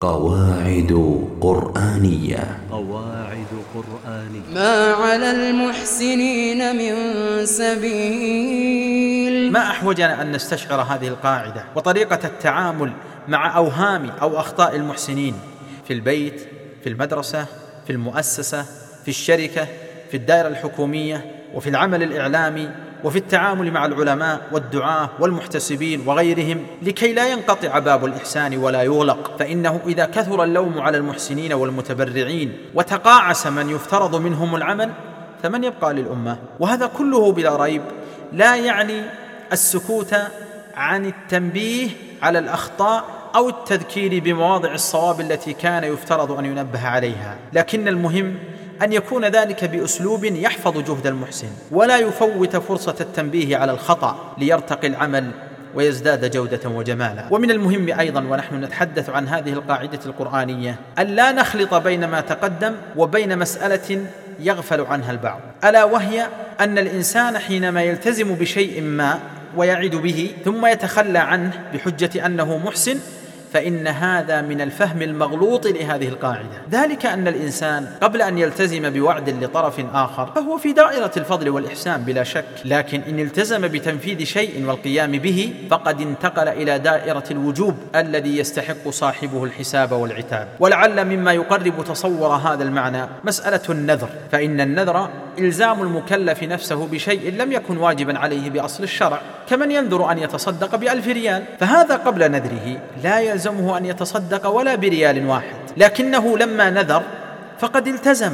قواعد قرآنية. قواعد قرآنية. ما على المحسنين من سبيل. ما أحوجنا أن نستشعر هذه القاعدة وطريقة التعامل مع أوهام أو أخطاء المحسنين في البيت في المدرسة في المؤسسة في الشركة في الدائرة الحكومية وفي العمل الإعلامي وفي التعامل مع العلماء والدعاة والمحتسبين وغيرهم لكي لا ينقطع باب الإحسان ولا يغلق. فإنه إذا كثر اللوم على المحسنين والمتبرعين وتقاعس من يفترض منهم العمل فمن يبقى للأمة؟ وهذا كله بلا ريب لا يعني السكوت عن التنبيه على الأخطاء أو التذكير بمواضع الصواب التي كان يفترض أن ينبه عليها. لكن المهم أن يكون ذلك بأسلوب يحفظ جهد المحسن ولا يفوت فرصة التنبيه على الخطأ ليرتقي العمل ويزداد جودة وجمالا. ومن المهم أيضا ونحن نتحدث عن هذه القاعدة القرآنية أن لا نخلط بين ما تقدم وبين مسألة يغفل عنها البعض. ألا وهي أن الإنسان حينما يلتزم بشيء ما ويعد به ثم يتخلى عنه بحجة أنه محسن فإن هذا من الفهم المغلوط لهذه القاعدة. ذلك أن الإنسان قبل أن يلتزم بوعد لطرف آخر فهو في دائرة الفضل والإحسان بلا شك. لكن إن التزم بتنفيذ شيء والقيام به فقد انتقل إلى دائرة الوجوب الذي يستحق صاحبه الحساب والعتاب. ولعل مما يقرب تصور هذا المعنى مسألة النذر. فإن النذر إلزام المكلف نفسه بشيء لم يكن واجبا عليه بأصل الشرع كمن ينذر أن يتصدق بألف ريال؟ فهذا قبل نذره لا يلزمه أن يتصدق ولا بريال واحد. لكنه لما نذر فقد التزم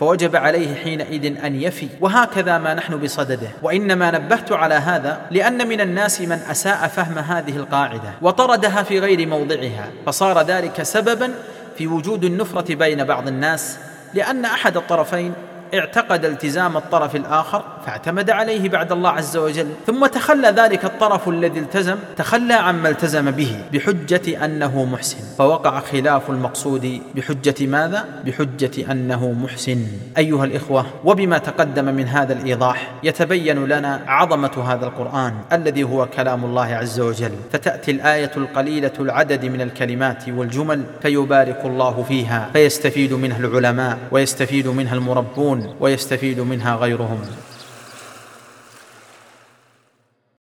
فوجب عليه حينئذ أن يفي. وهكذا ما نحن بصدده. وإنما نبهت على هذا لأن من الناس من أساء فهم هذه القاعدة وطردها في غير موضعها فصار ذلك سببا في وجود النفرة بين بعض الناس لأن أحد الطرفين اعتقد التزام الطرف الآخر فاعتمد عليه بعد الله عز وجل ثم تخلى ذلك الطرف الذي التزم تخلى عما التزم به بحجة أنه محسن. فوقع خلاف المقصود بحجة ماذا؟ بحجة أنه محسن. أيها الإخوة وبما تقدم من هذا الإيضاح يتبين لنا عظمة هذا القرآن الذي هو كلام الله عز وجل. فتأتي الآية القليلة العدد من الكلمات والجمل فيبارك الله فيها فيستفيد منها العلماء ويستفيد منها المربون ويستفيد منها غيرهم.